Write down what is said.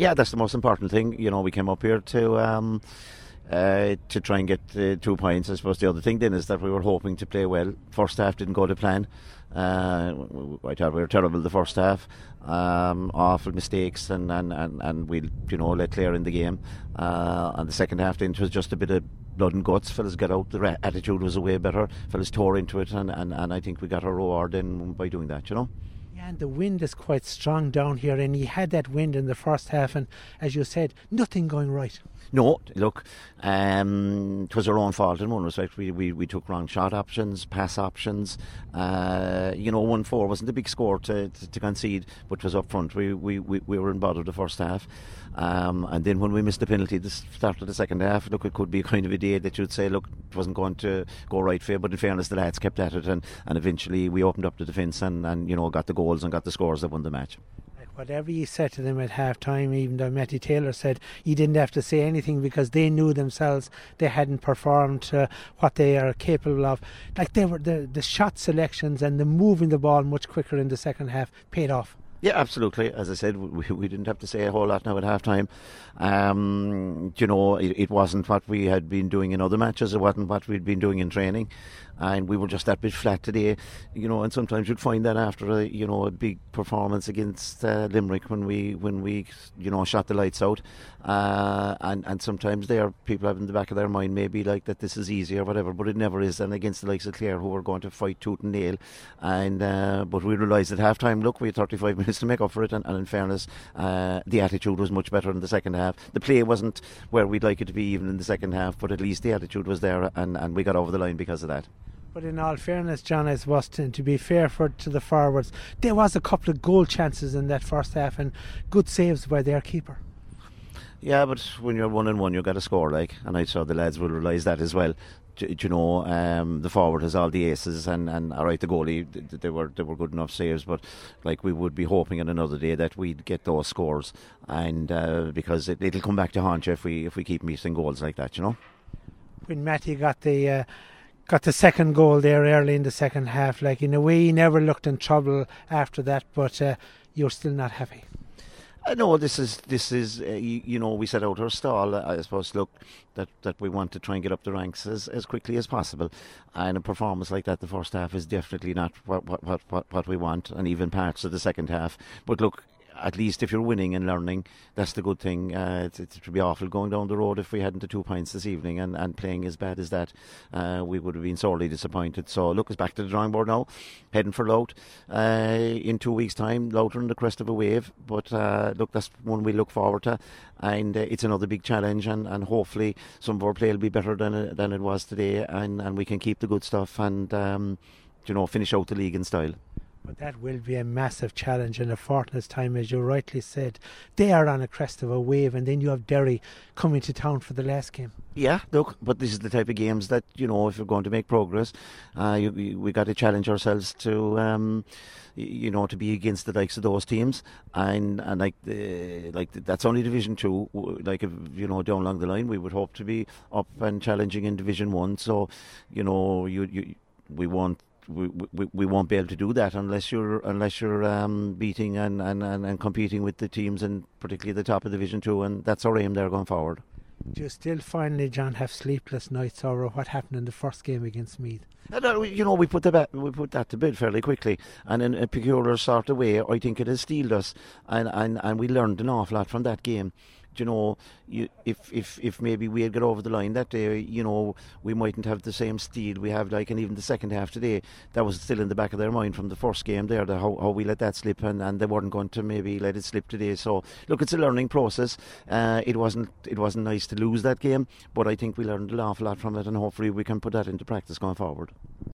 Yeah, that's the most important thing. You know, we came up here to. Um, uh, to try and get uh, two points. I suppose the other thing then is that we were hoping to play well. First half didn't go to plan. Uh, I thought we were terrible the first half. Um, awful mistakes and, and, and, and we you know let Clare in the game. Uh, and the second half then it was just a bit of blood and guts. Fellas got out. The attitude was way better. Fellas tore into it, and, and, and I think we got our reward then by doing that. You know and the wind is quite strong down here, and he had that wind in the first half, and as you said, nothing going right. No, look, um, it was our own fault in one respect. We, we, we took wrong shot options, pass options. Uh, you know, 1 4 wasn't a big score to, to, to, concede, but was up front. We, we, we, we were in bother the first half. Um, and then when we missed the penalty the start of the second half, look, it could be a kind of a day that you'd say, look, it wasn't going to go right for you. But in fairness, the lads kept at it, and, and eventually we opened up the defence and, and, you know, got the goals and got the scores that won the match whatever you said to them at half time, even though Matty Taylor said he didn't have to say anything because they knew themselves they hadn't performed to what they are capable of. Like they were the, the shot selections and the moving the ball much quicker in the second half paid off. Yeah, absolutely. As I said, we, we didn't have to say a whole lot now at half time. Um, you know, it, it, wasn't what we had been doing in other matches, it wasn't what we'd been doing in training. And we were just that bit flat today, you know. And sometimes you'd find that after a, you know, a big performance against uh, Limerick when we, when we, you know, shot the lights out. Uh, and and sometimes there, people have in the back of their mind maybe like that this is easy or whatever, but it never is. And against the likes of Clare, who are going to fight tooth and nail, and uh, but we realised at half time, look, we had 35 minutes to make up for it. And, and in fairness, uh, the attitude was much better in the second half. The play wasn't where we'd like it to be even in the second half, but at least the attitude was there, and, and we got over the line because of that. But in all fairness, John, as was to, to be fair for to the forwards, there was a couple of goal chances in that first half and good saves by their keeper. Yeah, but when you're one and one, you've got to score, like, and I saw the lads will realise that as well. Do, you know, um, the forward has all the aces, and, and all right, the goalie they were they were good enough saves, but like we would be hoping on another day that we'd get those scores, and uh, because it, will come back to haunt you if we if we keep missing goals like that, you know. When Matty got the. Uh, got the second goal there early in the second half. Like in a way, he never looked in trouble after that, but uh, you're still not happy. Uh, no, this is this is uh, you, you, know we set out our stall. I suppose look that that we want to try and get up the ranks as, as quickly as possible, and a performance like that the first half is definitely not what what what what we want, and even parts of the second half. But look, at least if you're winning and learning, that's the good thing. Uh, it, it, would be awful going down the road if we hadn't the two points this evening and, and playing as bad as that. Uh, we would have been sorely disappointed. So look, it's back to the drawing board now, heading for Louth uh, in two weeks' time. Louth are on the crest of a wave, but uh, look, that's one we look forward to, and uh, it's another big challenge. And, and hopefully some of our play will be better than it, than it was today, and, and we can keep the good stuff and um, you know finish out the league in style. But that will be a massive challenge in a fortnight's time, as you rightly said. They are on a crest of a wave, and then you have Derry coming to town for the last game. Yeah, look, but this is the type of games that you know if you're going to make progress, uh, you, you, we got to challenge ourselves to, um, you know, to be against the likes of those teams, and and like the, like that's only Division Two. Like if you know down along the line, we would hope to be up and challenging in Division One. So, you know, you you we want we, we, we won't be able to do that unless you're unless you're um, beating and, and, and, and competing with the teams and particularly the top of Division Two, and that's our aim there going forward. Do you still finally, John, have sleepless nights over what happened in the first game against Meath? You know, we put the we put that to bed fairly quickly, and in a peculiar sort of way, I think it has steeled us, and, and, and we learned an awful lot from that game you know, you, if if if maybe we had got over the line that day, you know, we mightn't have the same steel we have like, and even the second half today, that was still in the back of their mind from the first game there, the, how, how we let that slip, and, and they weren't going to maybe let it slip today. So look, it's a learning process. Uh, it wasn't it wasn't nice to lose that game, but I think we learned an awful lot from it, and hopefully we can put that into practice going forward.